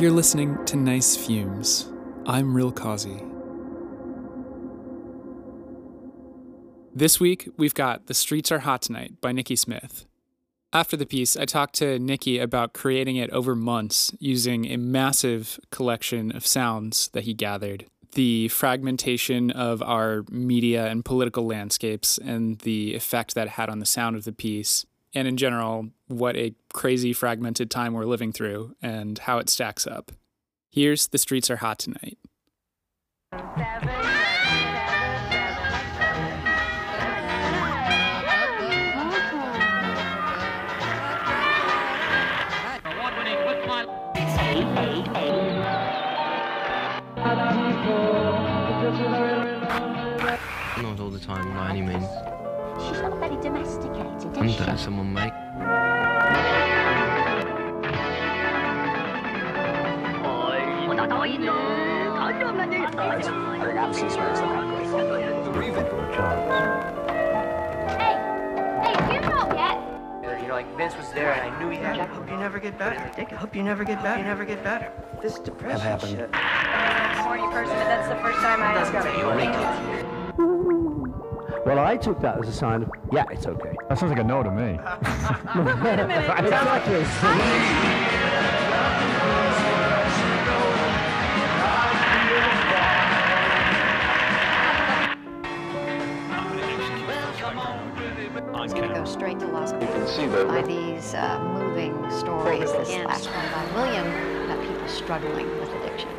You're listening to Nice Fumes. I'm Real Causey. This week, we've got The Streets Are Hot Tonight by Nikki Smith. After the piece, I talked to Nikki about creating it over months using a massive collection of sounds that he gathered. The fragmentation of our media and political landscapes and the effect that had on the sound of the piece, and in general, what a crazy fragmented time we're living through and how it stacks up. Here's The Streets Are Hot Tonight. Not domesticated, I'm is she? dating someone, mate. Hey, hey, you not yet? You know, like Vince was there, and I knew he had. I hope you never get better. I hope you never get better. You never get better. This depression happened. shit. horny person, but that's the first time I discovered it. Well, I took that as a sign of, yeah, it's okay. That sounds like a no to me. Wait a minute. Exactly. go straight to Las Vegas by these uh, moving stories. This last one by William about people struggling with addiction.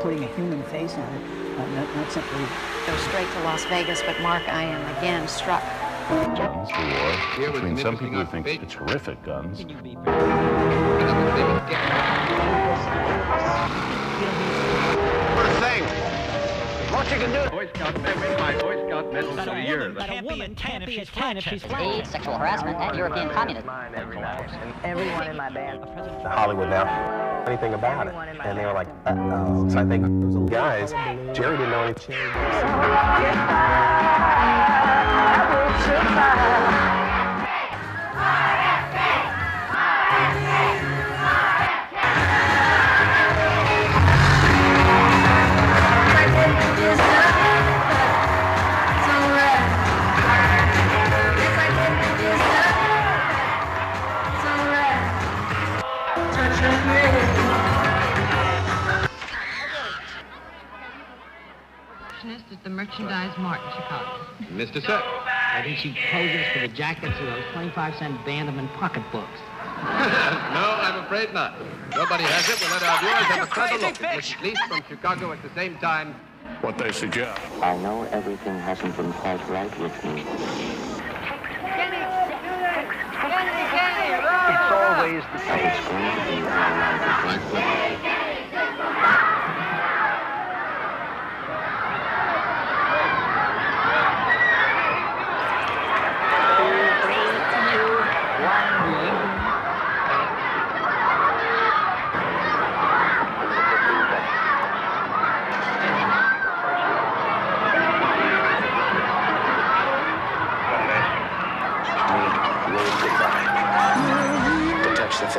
putting a human face on it, uh, not, not simply Go straight to Las Vegas, but Mark, I am again struck. Guns, the war. Between some people who think it's horrific guns. AIDS, sexual harassment, and European communism. everyone in my band. The Hollywood now anything about it. And they were like, uh-oh. So I think those guys, Jerry didn't know anything. At the Merchandise Mart in Chicago. Mr. Sir. I think she poses for the jackets of those 25 cent Vanderman pocketbooks. no, I'm afraid not. Nobody has it. We'll let our viewers have a further look at which, at least from Chicago at the same time. What they suggest. I know everything hasn't been quite right with me. It's always the But it's going to be all right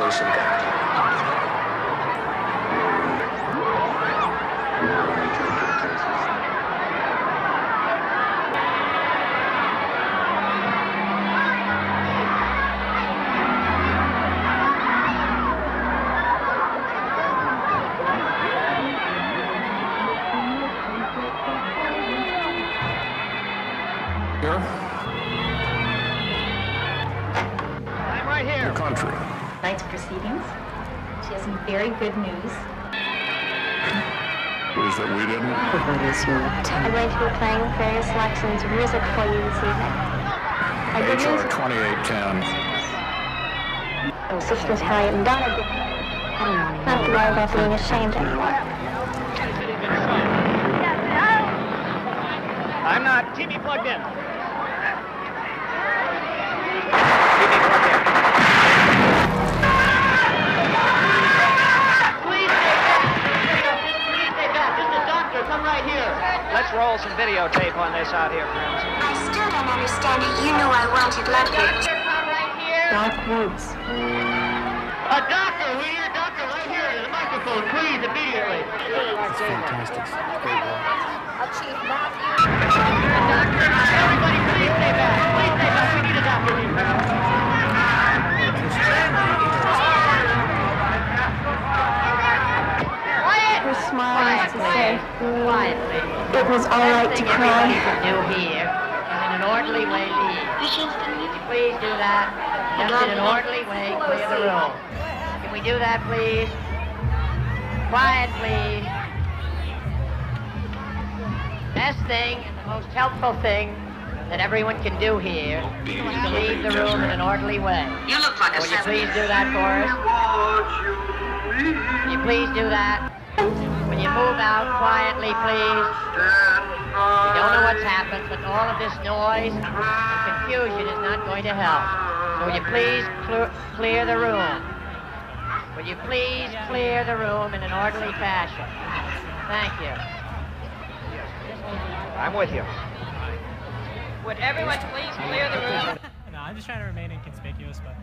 To touch the I'm going to be playing various selections of music for you this evening. Our HR news 2810. Sisters Harriet and Donna did. Not to worry about being ashamed anymore. I'm not. TV plugged in. Some videotape on this out here, friends. I still don't understand how you knew I wanted Ludwig. Come right here. Dark woods. A doctor. We need a doctor right here. The microphone. please, immediately. It's fantastic. Great work. Chief Matthew. Doctor, everybody, please stay back. Please stay back. We need a doctor. Her smile is to say, Quiet, please. it was all right to Best thing everybody cry. can do here is in an orderly way leave. Please do that? Just in an orderly way, clear the room. Can we do that, please? Quiet, please. Best thing and the most helpful thing that everyone can do here is to leave the room in an orderly way. You look like a Will you please do that for us? Will you please do that? Will you move out quietly, please? We don't know what's happened, but all of this noise and confusion is not going to help. So will you please clear, clear the room? Will you please clear the room in an orderly fashion? Thank you. I'm with you. Would everyone please clear the room? No, I'm just trying to remain inconspicuous, but.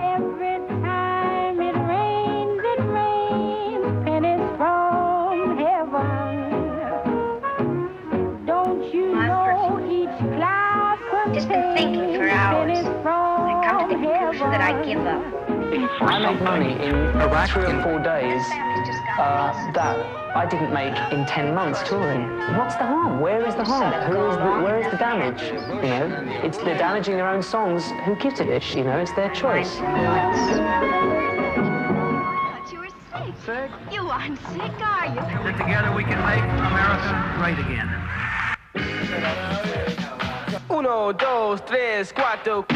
Every time it rains, Just been thinking for hours. I come to the conclusion that I give up. I made money in about three or four days uh, that I didn't make in 10 months touring. What's the harm? Where is the harm? Who is the, where is the damage? You know, it's they're damaging their own songs. Who gives a dish? You know, it's their choice. You were sick. You aren't sick, are you? That together we can make America great again. Uno, dos, tres, cuatro.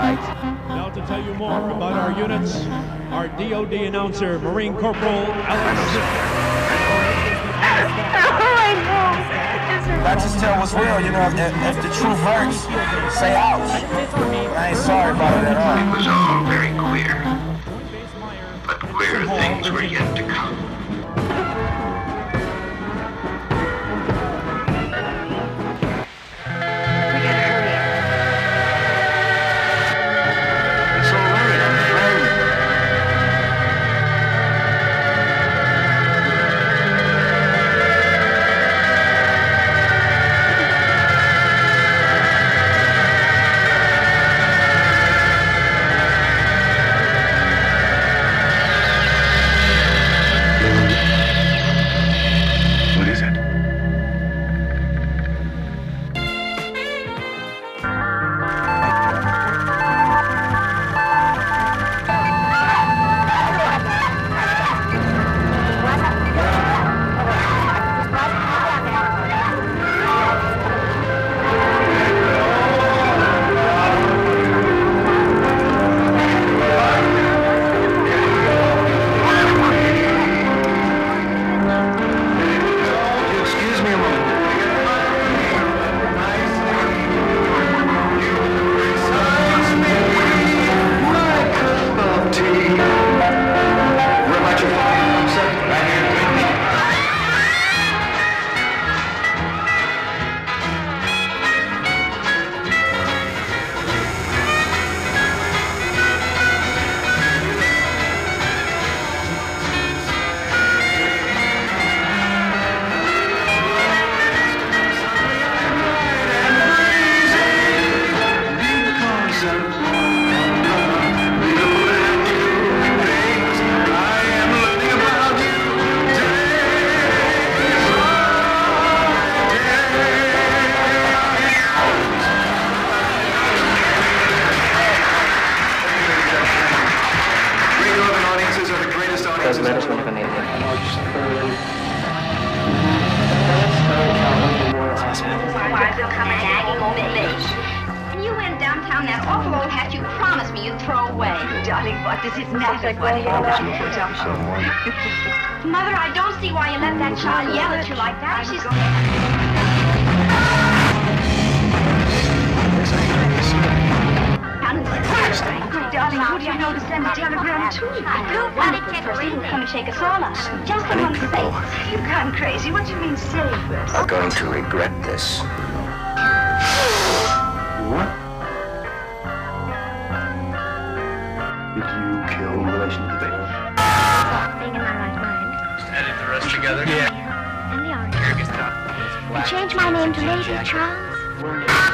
Thanks. Now to tell you more about our units, our DOD announcer, Marine Corporal Alex. I just tell what's real, you know, if the, if the truth hurts, say ouch. I ain't sorry about it at all. It was all very queer, but queer things were yet to come. You change my name to Lady Charles?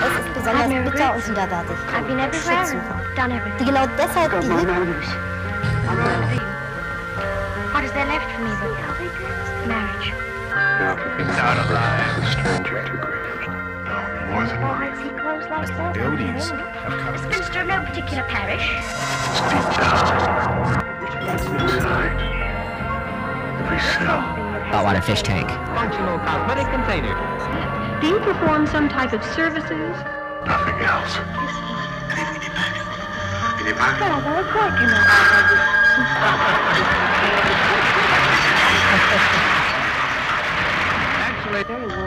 Es ist besonders bitter und widerwärtig. I've been everywhere and done everything. Genau deshalb die What is there left for me but marriage? Not alive. A stranger to Gravesend. No, more than Why is he closed like that? Buildings A spinster of no particular parish. Inside. Every cell. Oh, what a fish tank. Functional cosmetic container. Do you perform some type of services? Nothing else. Well, well, quite Actually, Very warm.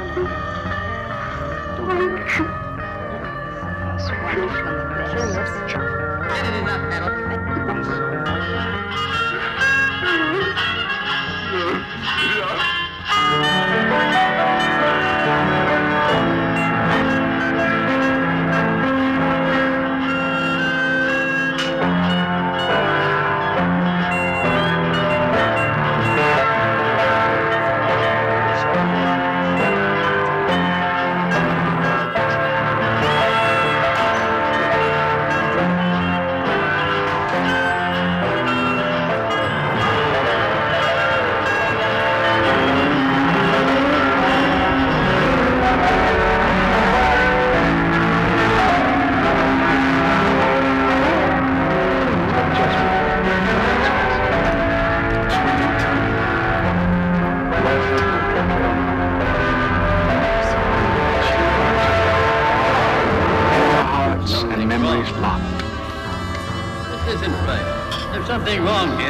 Something wrong here.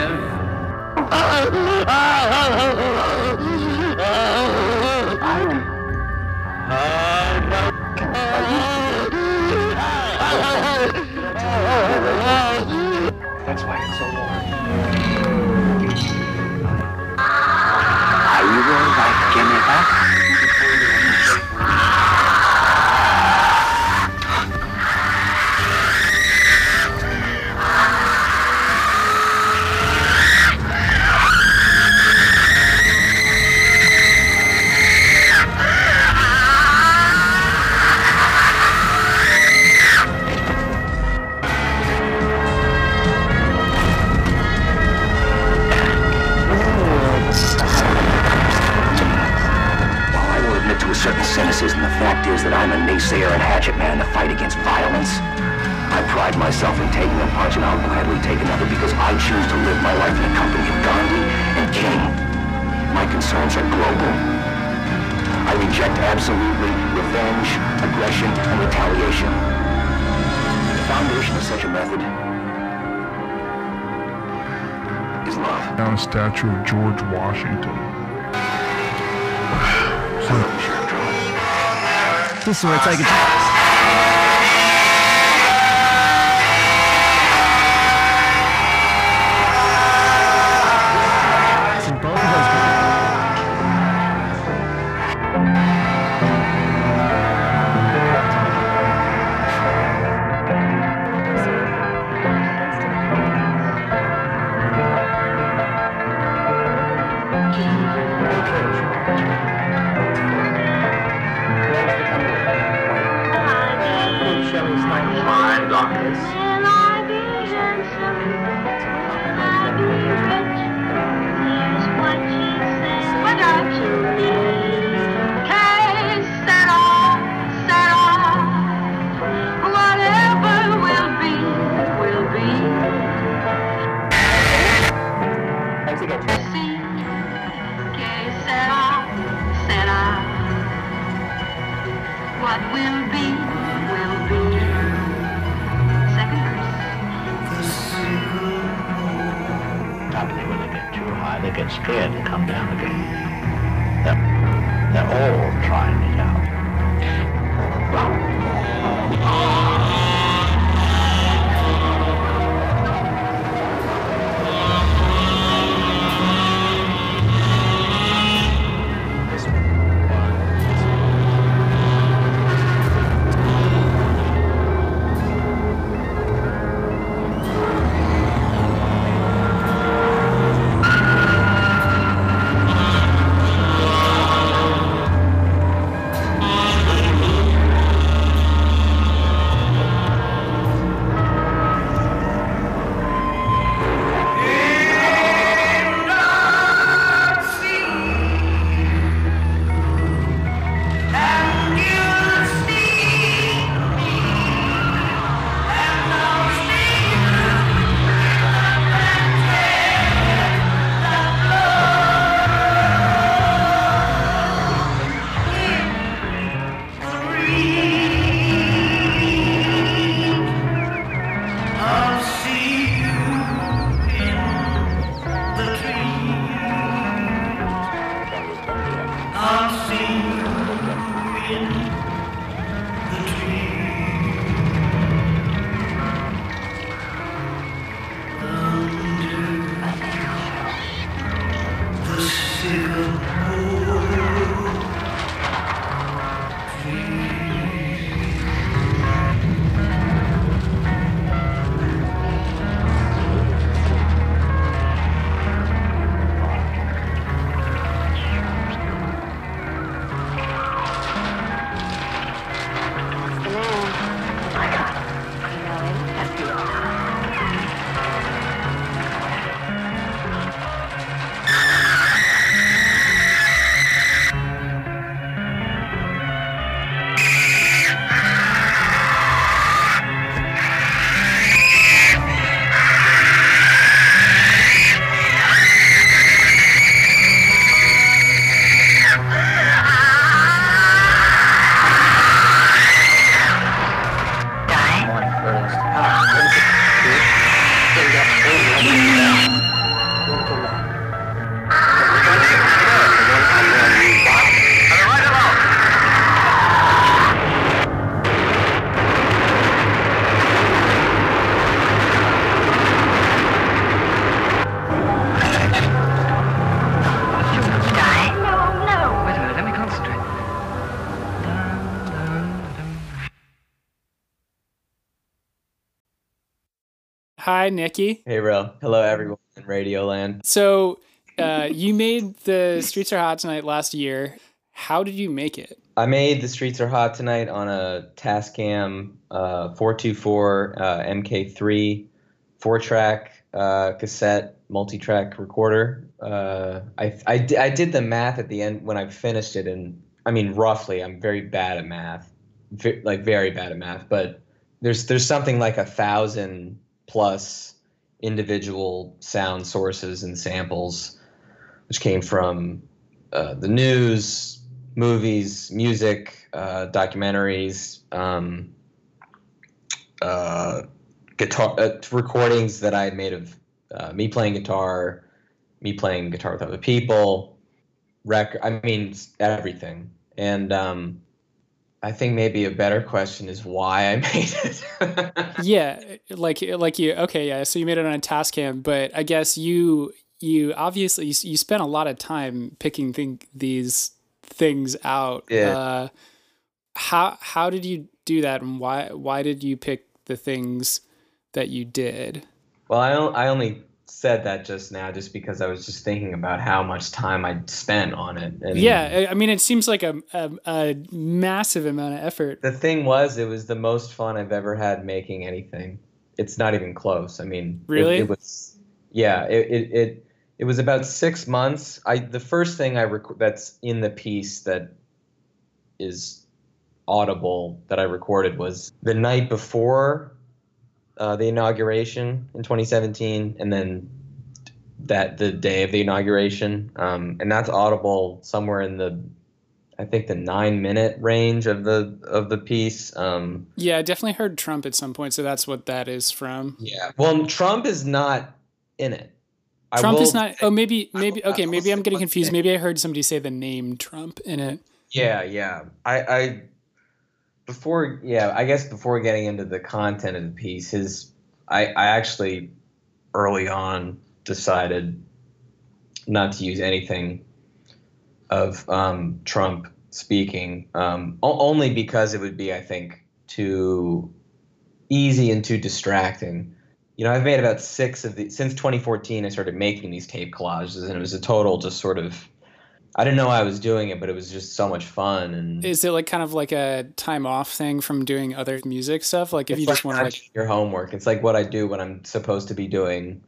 George Washington. Where it's like it's... Nikki. Hey, Ro. Hello, everyone in Radioland. So, uh, you made the Streets Are Hot Tonight last year. How did you make it? I made the Streets Are Hot Tonight on a Tascam uh, 424 uh, MK3 four track uh, cassette multi track recorder. Uh, I, I, I did the math at the end when I finished it, and I mean, roughly, I'm very bad at math, v- like very bad at math, but there's there's something like a thousand plus individual sound sources and samples, which came from uh, the news, movies, music, uh, documentaries, um, uh, guitar uh, recordings that I had made of uh, me playing guitar, me playing guitar with other people, record. I mean everything, and um, I think maybe a better question is why I made it. yeah, like like you okay, yeah. So you made it on a Tascam, but I guess you you obviously you, you spent a lot of time picking thing, these things out. Yeah. Uh, how how did you do that, and why why did you pick the things that you did? Well, I I only said that just now just because I was just thinking about how much time I'd spent on it. And yeah, I mean, it seems like a, a, a massive amount of effort. The thing was, it was the most fun I've ever had making anything. It's not even close. I mean, really, it, it was. Yeah, it, it it it was about six months. I the first thing I rec- that's in the piece that is audible that I recorded was the night before uh, the inauguration in 2017, and then that the day of the inauguration, um, and that's audible somewhere in the, I think the nine minute range of the of the piece. Um, yeah, I definitely heard Trump at some point, so that's what that is from. Yeah, well, Trump is not in it. Trump is not. Oh, maybe, maybe. Okay, maybe I'm getting confused. Maybe I heard somebody say the name Trump in it. Yeah, yeah. I, I before yeah i guess before getting into the content of the piece his i i actually early on decided not to use anything of um, trump speaking um, o- only because it would be i think too easy and too distracting. You know i've made about six of the since 2014 i started making these tape collages and it was a total just sort of I didn't know I was doing it, but it was just so much fun. And is it like kind of like a time off thing from doing other music stuff? Like if you like just want to like your homework, it's like what I do when I'm supposed to be doing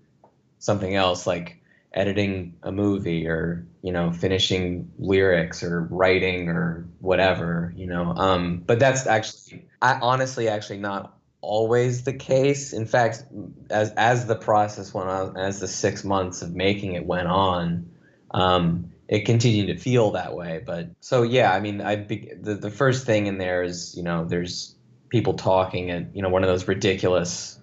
something else, like editing a movie or you know finishing lyrics or writing or whatever, you know. Um, but that's actually, I honestly actually not always the case. In fact, as as the process went on, as the six months of making it went on. Um, it continued to feel that way. But so yeah, I mean, I the the first thing in there is you know there's people talking and you know one of those ridiculous,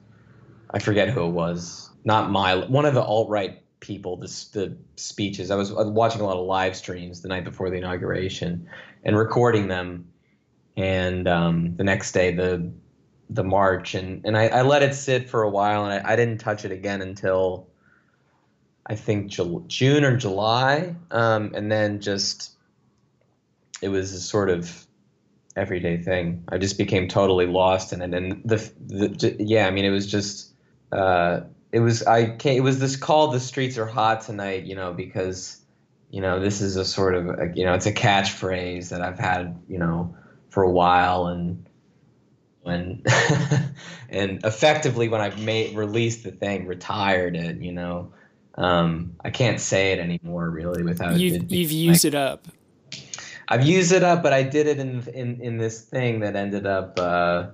I forget who it was, not my one of the alt right people the the speeches. I was watching a lot of live streams the night before the inauguration and recording them, and um, the next day the the march and and I, I let it sit for a while and I, I didn't touch it again until I think June or July, um, and then just it was a sort of everyday thing. I just became totally lost in it, and the, the yeah, I mean, it was just uh, it was I it was this call. "The Streets Are Hot Tonight," you know, because you know this is a sort of a, you know it's a catchphrase that I've had you know for a while, and when and effectively when I made released the thing, retired it, you know. Um, I can't say it anymore really without you've, it you've used it up. I've used it up, but I did it in in, in this thing that ended up. Uh,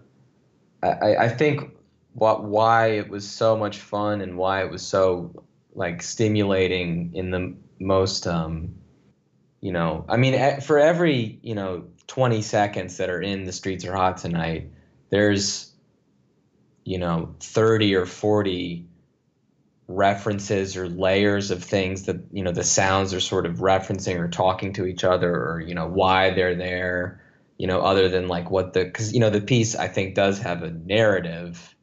I I think what why it was so much fun and why it was so like stimulating in the most um, you know I mean for every you know 20 seconds that are in the streets are hot tonight there's you know 30 or 40 references or layers of things that you know the sounds are sort of referencing or talking to each other or you know why they're there you know other than like what the because you know the piece i think does have a narrative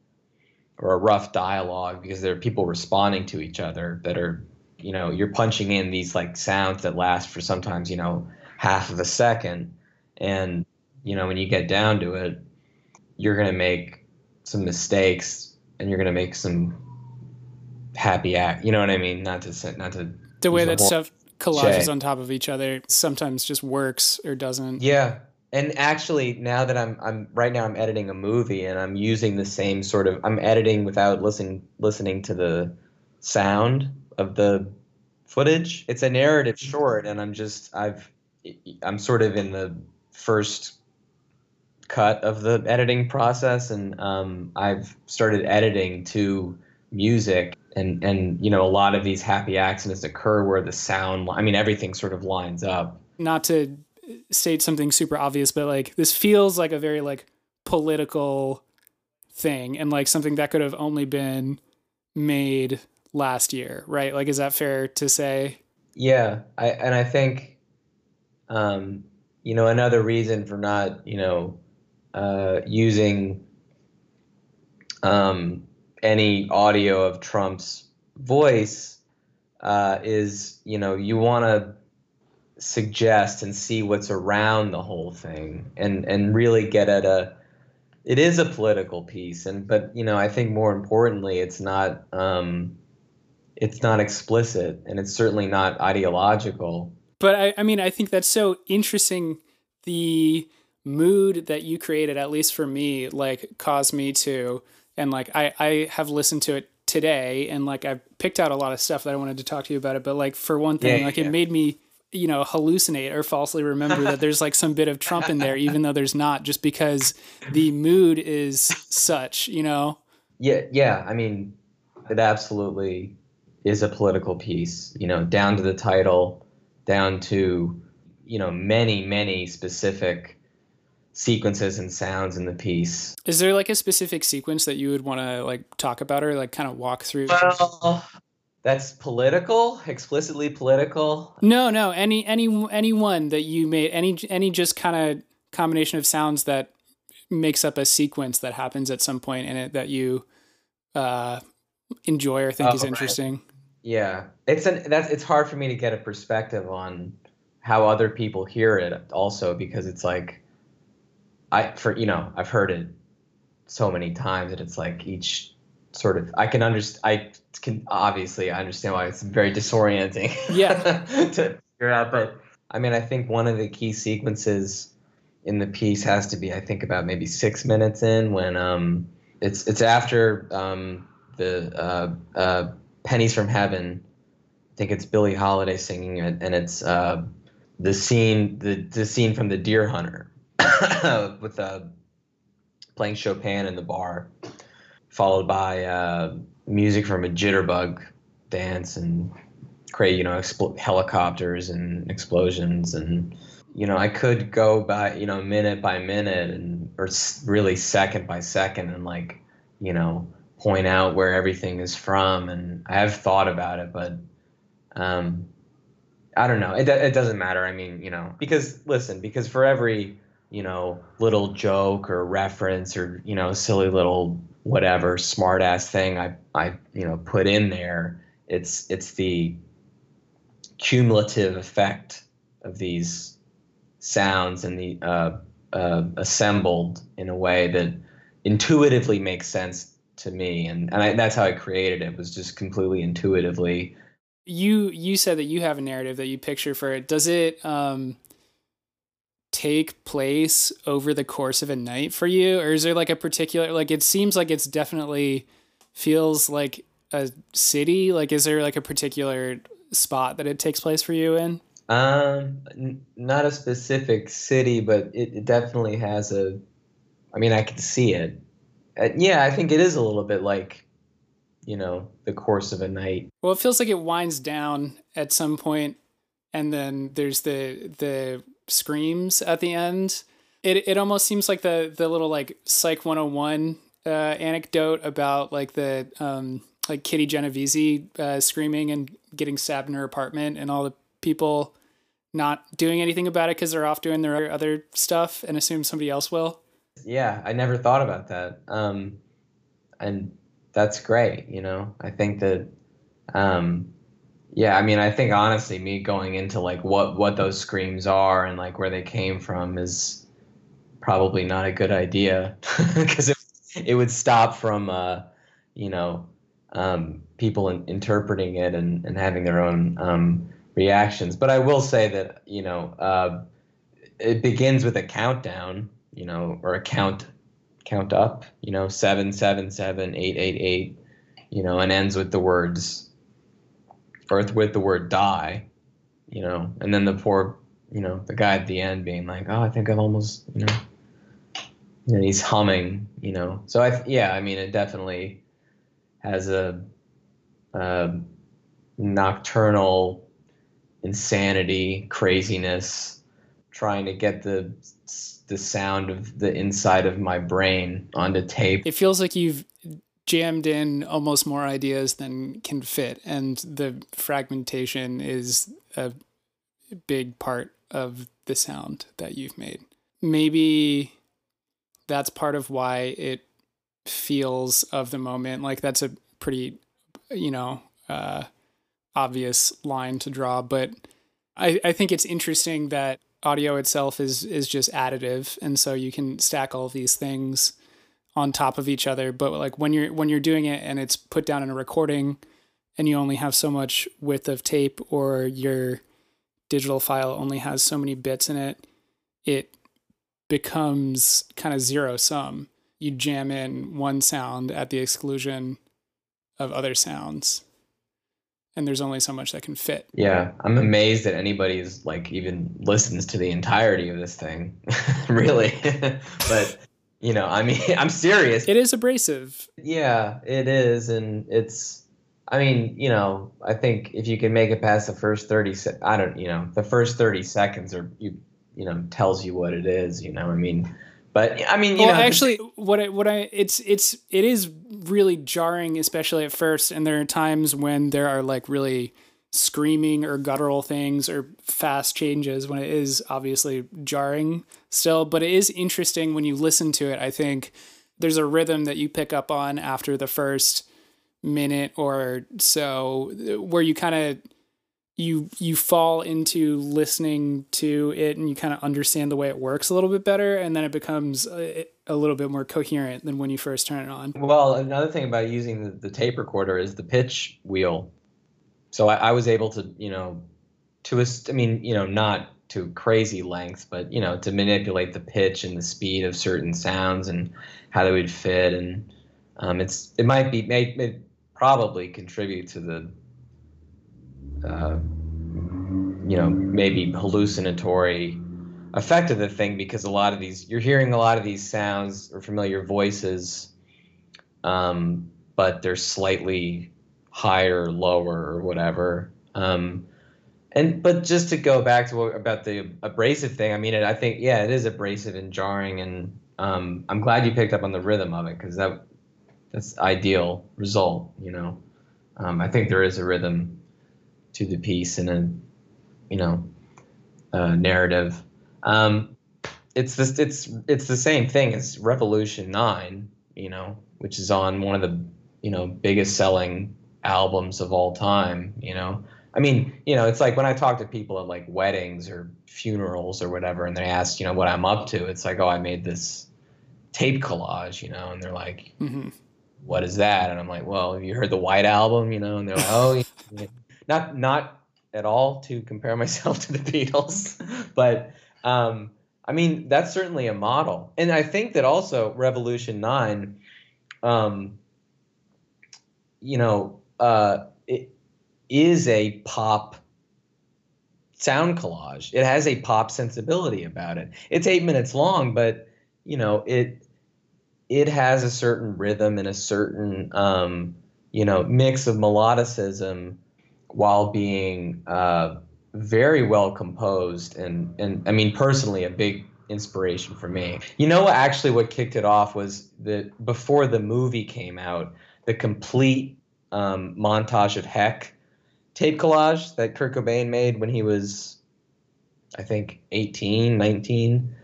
or a rough dialogue because there are people responding to each other that are you know you're punching in these like sounds that last for sometimes you know half of a second. And you know when you get down to it you're going to make some mistakes and you're going to make some happy act. You know what I mean? Not to say, not to the way that stuff collages on top of each other sometimes just works or doesn't. Yeah. And actually now that I'm I'm right now I'm editing a movie and I'm using the same sort of I'm editing without listening listening to the sound of the footage. It's a narrative short and I'm just I've I'm sort of in the first cut of the editing process and um, I've started editing to music and and you know a lot of these happy accidents occur where the sound i mean everything sort of lines up. Not to state something super obvious but like this feels like a very like political thing and like something that could have only been made last year right? Like is that fair to say? Yeah i and i think um you know another reason for not you know uh using um any audio of Trump's voice uh, is, you know, you want to suggest and see what's around the whole thing and and really get at a it is a political piece and but you know i think more importantly it's not um it's not explicit and it's certainly not ideological. But i i mean i think that's so interesting the mood that you created at least for me like caused me to and like I I have listened to it today and like I've picked out a lot of stuff that I wanted to talk to you about it but like for one thing yeah, like yeah. it made me you know hallucinate or falsely remember that there's like some bit of Trump in there even though there's not just because the mood is such you know yeah yeah I mean it absolutely is a political piece you know down to the title down to you know many many specific sequences and sounds in the piece. Is there like a specific sequence that you would want to like talk about or like kind of walk through? Well, that's political, explicitly political. No, no, any any any one that you made any any just kind of combination of sounds that makes up a sequence that happens at some point in it that you uh enjoy or think oh, is interesting. Right. Yeah. It's an that's it's hard for me to get a perspective on how other people hear it also because it's like I for you know I've heard it so many times that it's like each sort of I can understand I can obviously I understand why it's very disorienting yeah. to figure out but I mean I think one of the key sequences in the piece has to be I think about maybe six minutes in when um it's it's after um the uh, uh, pennies from heaven I think it's Billie Holiday singing it and it's uh the scene the the scene from the deer hunter with uh, playing Chopin in the bar, followed by uh, music from a jitterbug dance and create you know expl- helicopters and explosions and you know I could go by you know minute by minute and or really second by second and like you know point out where everything is from and I have thought about it but um I don't know. It, it doesn't matter. I mean you know because listen because for every you know, little joke or reference or, you know, silly little whatever smart ass thing I, I, you know, put in there, it's it's the cumulative effect of these sounds and the uh, uh, assembled in a way that intuitively makes sense to me. And, and I, that's how i created it was just completely intuitively. You you said that you have a narrative that you picture for it. Does it um take place over the course of a night for you? Or is there like a particular like it seems like it's definitely feels like a city. Like is there like a particular spot that it takes place for you in? Um n- not a specific city but it, it definitely has a i mean i can see it. Uh, yeah i think it is a little bit like you know the course of a night. Well it feels like it winds down at some point and then there's the the screams at the end. It it almost seems like the the little like psych 101 uh, anecdote about like the um like kitty genovese uh, screaming and getting stabbed in her apartment and all the people not doing anything about it because they're off doing their other stuff and assume somebody else will. Yeah i never thought about that. Um and that's great you know? I think that um yeah i mean i think honestly me going into like what what those screams are and like where they came from is probably not a good idea because it, it would stop from uh you know um people in, interpreting it and and having their own um reactions. But i will say that you know uh it begins with a countdown you know or a count count up you know seven seven seven eight eight eight you know and ends with the words or with the word die, you know, and then the poor, you know, the guy at the end being like, oh, I think I've almost, you know, and he's humming, you know. So I, yeah, I mean, it definitely has a, a nocturnal insanity, craziness, trying to get the the sound of the inside of my brain onto tape. It feels like you've jammed in almost more ideas than can fit. And the fragmentation is a big part of the sound that you've made. Maybe that's part of why it feels of the moment. Like that's a pretty you know uh, obvious line to draw but I, I think it's interesting that audio itself is is just additive. And so you can stack all these things on top of each other but like when you're when you're doing it and it's put down in a recording and you only have so much width of tape or your digital file only has so many bits in it it becomes kind of zero sum. You jam in one sound at the exclusion of other sounds and there's only so much that can fit. Yeah i'm amazed that anybody's like even listens to the entirety of this thing really. But you know i mean i'm serious. It is abrasive. Yeah it is and it's i mean you know i think if you can make it past the first 30 se- i don't you know the first 30 seconds or you you know tells you what it is you know i mean but i mean you well, know actually what I, what i it's it's it is really jarring especially at first and there are times when there are like really screaming or guttural things or fast changes when it is obviously jarring still but it is interesting when you listen to it i think there's a rhythm that you pick up on after the first minute or so where you kind of you you fall into listening to it and you kind of understand the way it works a little bit better and then it becomes a, a little bit more coherent than when you first turn it on. Well another thing about using the, the tape recorder is the pitch wheel. So I, I was able to you know to i mean you know not to crazy lengths but you know to manipulate the pitch and the speed of certain sounds and how they would fit. And um, it's it might be may, may probably contribute to the uh, you know maybe hallucinatory effect of the thing because a lot of these you're hearing a lot of these sounds or familiar voices um, but they're slightly higher lower or whatever. Um, and but just to go back to what about the abrasive thing i mean it, i think yeah it is abrasive and jarring and um, i'm glad you picked up on the rhythm of it because that that's ideal result you know um, i think there is a rhythm to the piece and a you know uh, narrative um, it's this it's it's the same thing as revolution 9 you know which is on one of the you know biggest selling albums of all time. You know, I mean, you know, it's like when I talk to people at like weddings or funerals or whatever, and they ask, you know, what I'm up to. It's like, oh, I made this tape collage, you know, and they're like, mm-hmm. what is that? And I'm like, well, have you heard the White Album? You know, and they're like, oh, yeah. not not at all to compare myself to the Beatles, but um, I mean, that's certainly a model, and I think that also Revolution Nine, um, you know, uh, is a pop sound collage. It has a pop sensibility about it. It's eight minutes long, but you know, it it has a certain rhythm and a certain um, you know mix of melodicism while being uh, very well composed and and I mean personally a big inspiration for me. You know actually what kicked it off was that before the movie came out, the complete um, montage of Heck tape collage that Kurt Cobain made when he was I think 18, 19.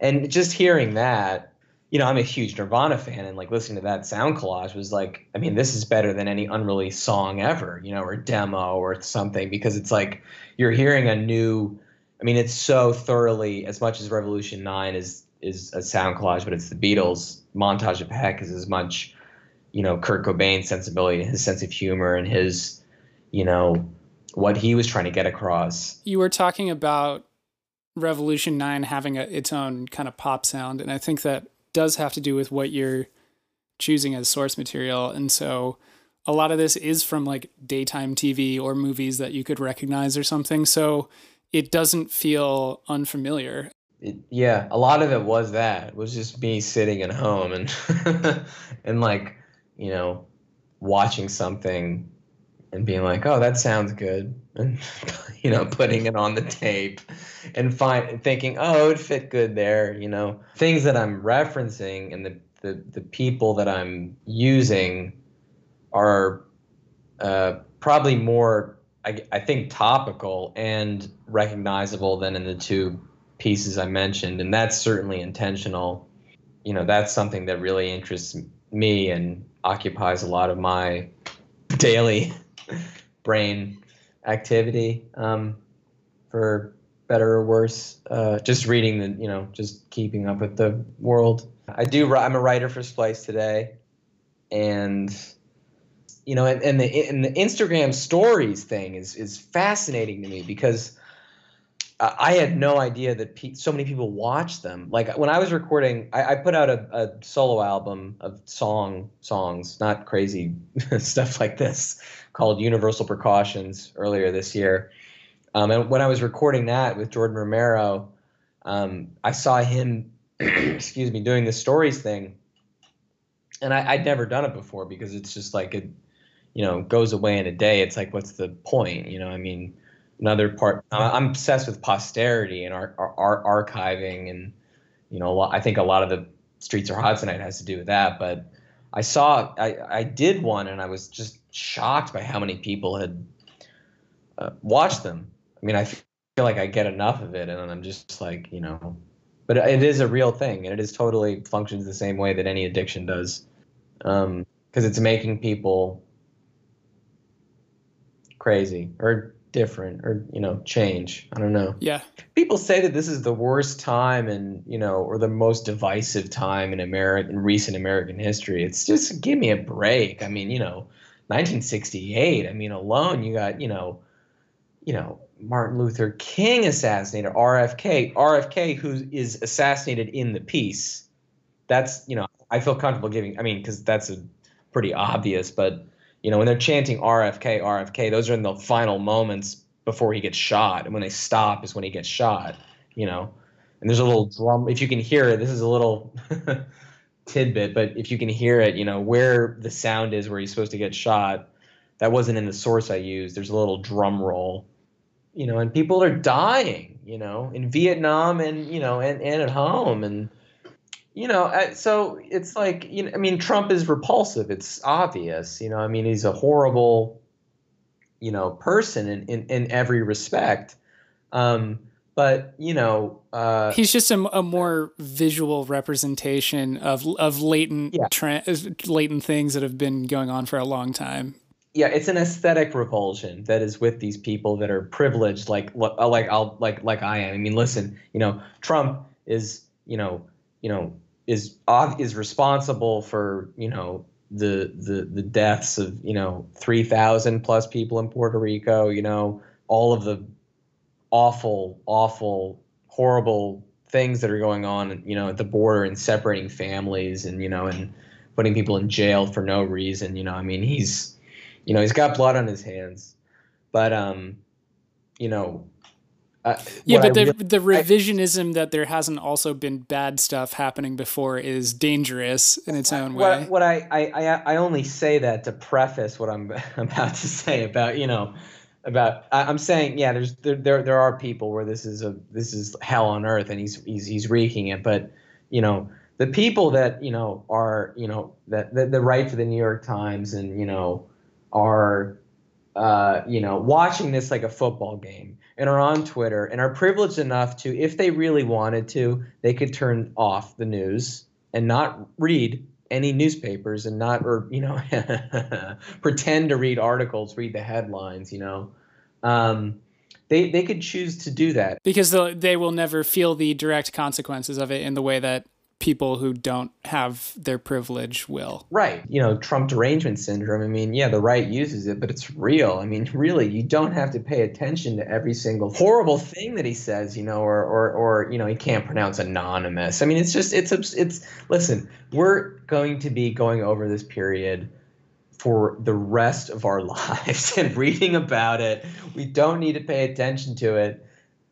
And just hearing that, you know, I'm a huge Nirvana fan and like listening to that sound collage was like, I mean, this is better than any unreleased song ever, you know, or demo or something because it's like you're hearing a new I mean, it's so thoroughly as much as Revolution 9 is is a sound collage, but it's the Beatles. Montage of Heck is as much, you know, Kurt Cobain's sensibility, and his sense of humor and his, you know, what he was trying to get across. You were talking about Revolution 9 having a, its own kind of pop sound, and I think that does have to do with what you're choosing as source material. And so a lot of this is from like daytime TV or movies that you could recognize or something. So it doesn't feel unfamiliar. It, yeah, a lot of it was that. It was just me sitting at home and and like, you know, watching something and being like, "Oh, that sounds good," and you know, putting it on the tape and find thinking, "Oh, it would fit good there." You know, things that I'm referencing and the the, the people that I'm using are uh, probably more I, I think topical and recognizable than in the two pieces I mentioned, and that's certainly intentional. You know, that's something that really interests me and occupies a lot of my daily brain activity. Um, for better or worse, uh, just reading the, you know, just keeping up with the world. I do. I'm a writer for Splice today, and you know, and, and the and the Instagram stories thing is is fascinating to me because I had no idea that pe- so many people watch them. Like when I was recording, I, I put out a, a, solo album of song songs, not crazy stuff like this, called Universal Precautions earlier this year. Um, and when I was recording that with Jordan Romero, um, I saw him, excuse me, doing the stories thing, and I, would never done it before because it's just like it, you know goes away in a day it's like what's the point you know i mean another part. I'm obsessed with posterity and our art archiving and you know i think a lot of the streets are hot tonight has to do with that but i saw i i did one and i was just shocked by how many people had uh, watched them. I mean i feel like i get enough of it and i'm just like you know but it is a real thing and it is totally functions the same way that any addiction does. Because um, it's making people crazy or different or you know change. I don't know. Yeah. People say that this is the worst time and you know or the most divisive time in american recent american history. It's just give me a break. I mean you know 1968 i mean alone you got you know you know martin luther king assassinated rfk rfk who is assassinated in the piece that's you know i feel comfortable giving i mean because that's a pretty obvious but you know, when they're chanting RFK, RFK, those are in the final moments before he gets shot. And when they stop is when he gets shot, you know. And there's a little drum. If you can hear it, this is a little tidbit, but if you can hear it, you know, where the sound is where he's supposed to get shot, that wasn't in the source I used. There's a little drum roll, you know, and people are dying, you know, in Vietnam and, you know, and, and at home. And, you know, so it's like, you know, I mean, Trump is repulsive. It's obvious, you know, I mean, he's a horrible, you know, person in, in, in every respect. Um, but you know, uh, he's just a, a, more visual representation of of latent yeah. tra- latent things that have been going on for a long time. yeah, it's an aesthetic repulsion that is with these people that are privileged, like like I'll like like I am. I mean, listen, you know, Trump is you know you know is is responsible for you know the the the deaths of you know three thousand plus people in Puerto Rico. You know all of the awful, awful, horrible things that are going on, you know, at the border and separating families and you know and putting people in jail for no reason. You know, I mean, he's you know he's got blood on his hands, but um, you know. Uh, yeah, but I the really- the revisionism that there hasn't also been bad stuff happening before is dangerous in its own way. what, what I, I, I, I only say that to preface what I'm about to say about you know about I, I'm saying yeah there's there, there there are people where this is a this is hell on earth and he's he's he's wreaking it but you know the people that you know are you know that that, that write for the New York Times and you know are uh, you know watching this like a football game and are on Twitter and are privileged enough to if they really wanted to they could turn off the news and not read any newspapers and not or you know pretend to read articles read the headlines you know? Um, they they could choose to do that. Because they will never feel the direct consequences of it in the way that people who don't have their privilege will. right. You know trump derangement syndrome i mean yeah the right uses it but it's real. I mean really you don't have to pay attention to every single horrible thing that he says you know or or, or you know he can't pronounce anonymous. I mean it's just it's it's listen we're going to be going over this period for the rest of our lives and reading about it. We don't need to pay attention to it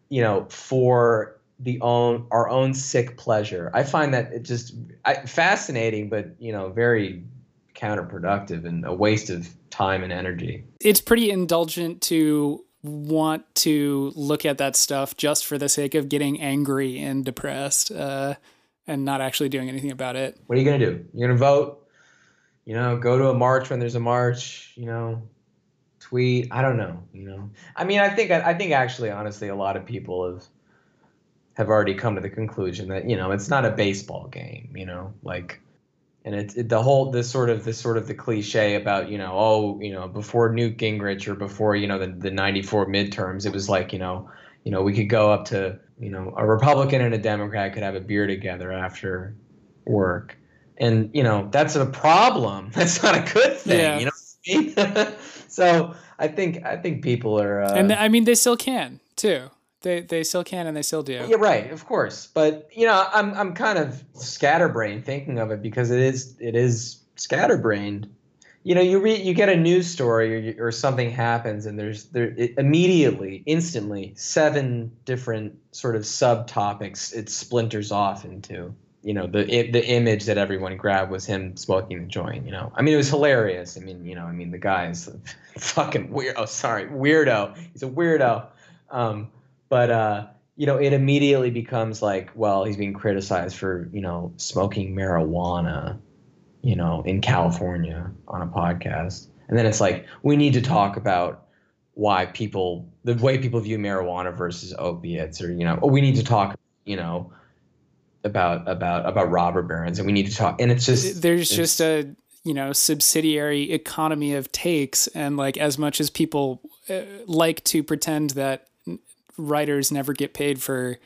you know for the own our own sick pleasure. I find that it just I, fascinating but you know very counterproductive and a waste of time and energy. It's pretty indulgent to want to look at that stuff just for the sake of getting angry and depressed uh, and not actually doing anything about it. what are you going to do? You're going to vote? You know go to a march when there's a march you know tweet? I don't know you know? I mean i think i think actually honestly a lot of people have have already come to the conclusion that you know it's not a baseball game you know like and it's it, the whole this sort of this sort of the cliche about you know oh you know before Newt Gingrich or before you know the the 94 midterms it was like you know you know we could go up to you know a Republican and a Democrat could have a beer together after work and you know that's a problem that's not a good thing Yeah. you know what I mean? so I think I think people are uh, and I mean, they still can too. They they still can and they still do. yeah, right, of course. But you know, I'm I'm kind of scatterbrained thinking of it because it is it is scatterbrained. You know, you read you get a news story or, or something happens and there's there it, immediately, instantly, seven different sort of subtopics it splinters off into. You know, the i- the image that everyone grabbed was him smoking the joint. You know, I mean, it was hilarious. I mean, you know, I mean, the guy is fucking weird. Oh, sorry, weirdo. He's a weirdo. Um, but uh, you know, it immediately becomes like, well, he's being criticized for you know smoking marijuana, you know, in California on a podcast, and then it's like we need to talk about why people the way people view marijuana versus opiates, or you know, oh, we need to talk, you know, about about about robber barons, and we need to talk, and it's just There's it's- just a you know subsidiary economy of takes, and like as much as people uh, like to pretend that writers never get paid for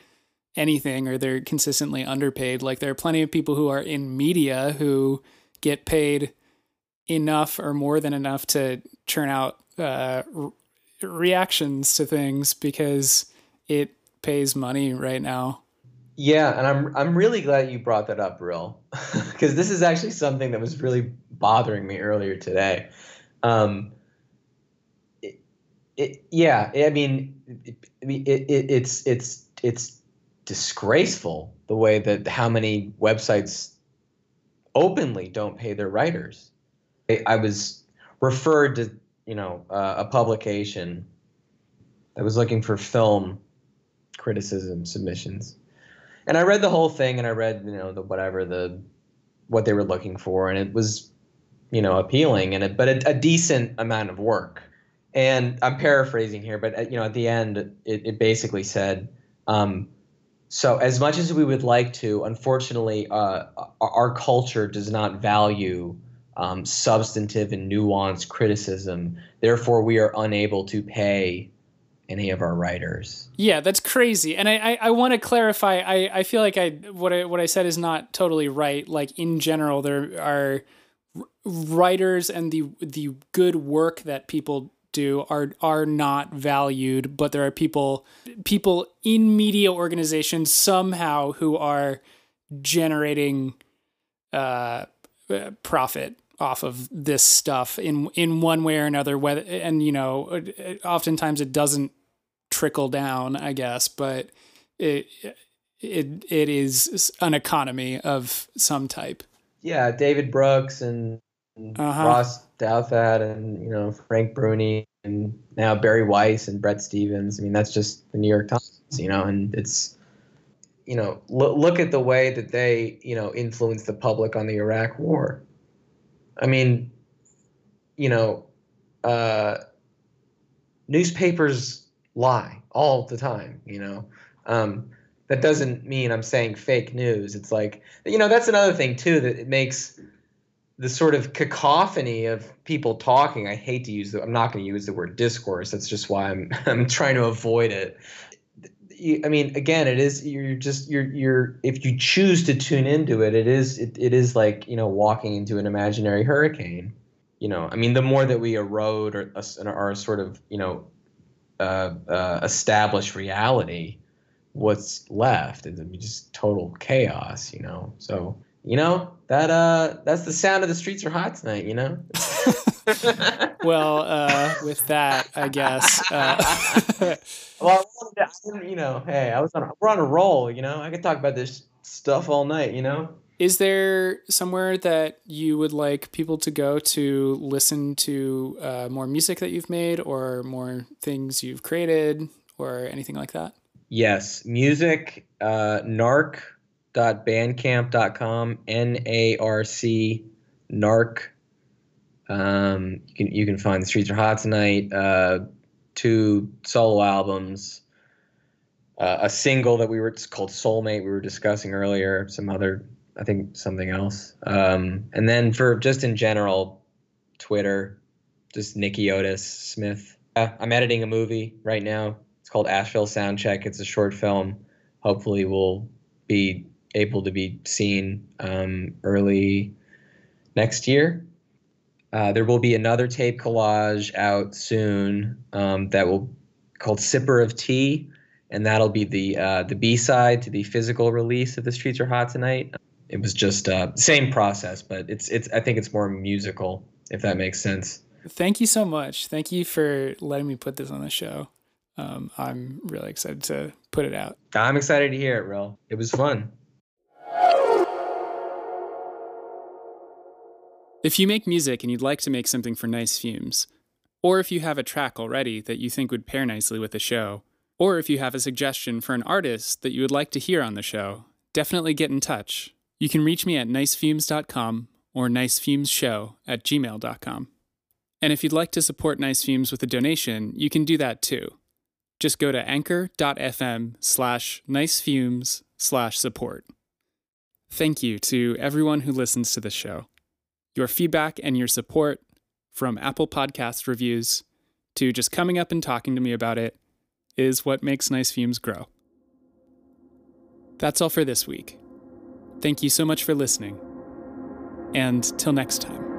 anything or they're consistently underpaid, like there are plenty of people who are in media who get paid enough or more than enough to churn out uh, re- reactions to things because it pays money right now. Yeah, and I'm I'm really glad you brought that up, Real, because this is actually something that was really bothering me earlier today. Um, it, yeah, I mean, I mean, it, it, it's it's it's disgraceful the way that how many websites openly don't pay their writers. I, I was referred to, you know, uh, a publication that was looking for film criticism submissions and I read the whole thing, and I read you know the whatever the what they were looking for, and it was you know appealing and it, but a, a decent amount of work. And I'm paraphrasing here, but at, you know at the end it, it basically said, um, so as much as we would like to, unfortunately, uh, our, our culture does not value um, substantive and nuanced criticism. Therefore, we are unable to pay any of our writers. Yeah, that's crazy. And I, I, I want to clarify. I, I feel like I what I what I said is not totally right. Like in general, there are writers and the the good work that people do are are not valued, but there are people people in media organizations somehow who are generating uh, profit off of this stuff in in one way or another whether and you know oftentimes it doesn't trickle down i guess but it it it is an economy of some type. Yeah david brooks and uh-huh. ross douthat and you know frank bruni and now bari weiss and Bret Stephens. i mean that's just the new york times you know and it's you know look, look at the way that they you know influence the public on the iraq war I mean, you know, uh, newspapers lie all the time, you know. Um, that doesn't mean I'm saying fake news. It's like, you know, that's another thing too that it makes the sort of cacophony of people talking. I hate to use the, I'm not going to use the word discourse. That's just why I'm, I'm trying to avoid it. I mean, again, it is you're just you're you're if you choose to tune into it, it is it, it is like you know walking into an imaginary hurricane. You know, I mean, the more that we erode or our sort of you know uh, uh, established reality, what's left is just total chaos. You know, so you know that uh that's the sound of the streets are hot tonight. You know. well, uh, with that, I guess. Uh, well, you know, hey, I was on, we're on a roll. You know, I could talk about this stuff all night. You know. Is there somewhere that you would like people to go to listen to uh, more music that you've made, or more things you've created, or anything like that? Yes, music. Uh, narc.bandcamp.com. N A R C. Narc um, you can you can find the streets are hot tonight. Uh, two solo albums, uh, a single that we were it's called Soulmate. We were discussing earlier. Some other, I think something else. Um, and then for just in general, Twitter, just Nikki Otis Smith. Uh, I'm editing a movie right now. It's called Asheville Soundcheck. It's a short film. Hopefully, we'll be able to be seen um, early next year. Uh, there will be another tape collage out soon um, that will called "Sipper of Tea," and that'll be the uh, the B side to the physical release of "The Streets Are Hot Tonight." It was just uh, same process, but it's it's I think it's more musical if that makes sense. Thank you so much. Thank you for letting me put this on the show. Um, I'm really excited to put it out. I'm excited to hear it, Real. It was fun. If you make music and you'd like to make something for Nice Fumes, or if you have a track already that you think would pair nicely with the show, or if you have a suggestion for an artist that you would like to hear on the show, definitely get in touch. You can reach me at nicefumes.com or nicefumesshow at gmail.com. And if you'd like to support Nice Fumes with a donation, you can do that too. Just go to anchor.fm slash nicefumes slash support. Thank you to everyone who listens to this show. Your feedback and your support from Apple Podcast reviews to just coming up and talking to me about it is what makes Nice Fumes grow. That's all for this week. Thank you so much for listening. And till next time.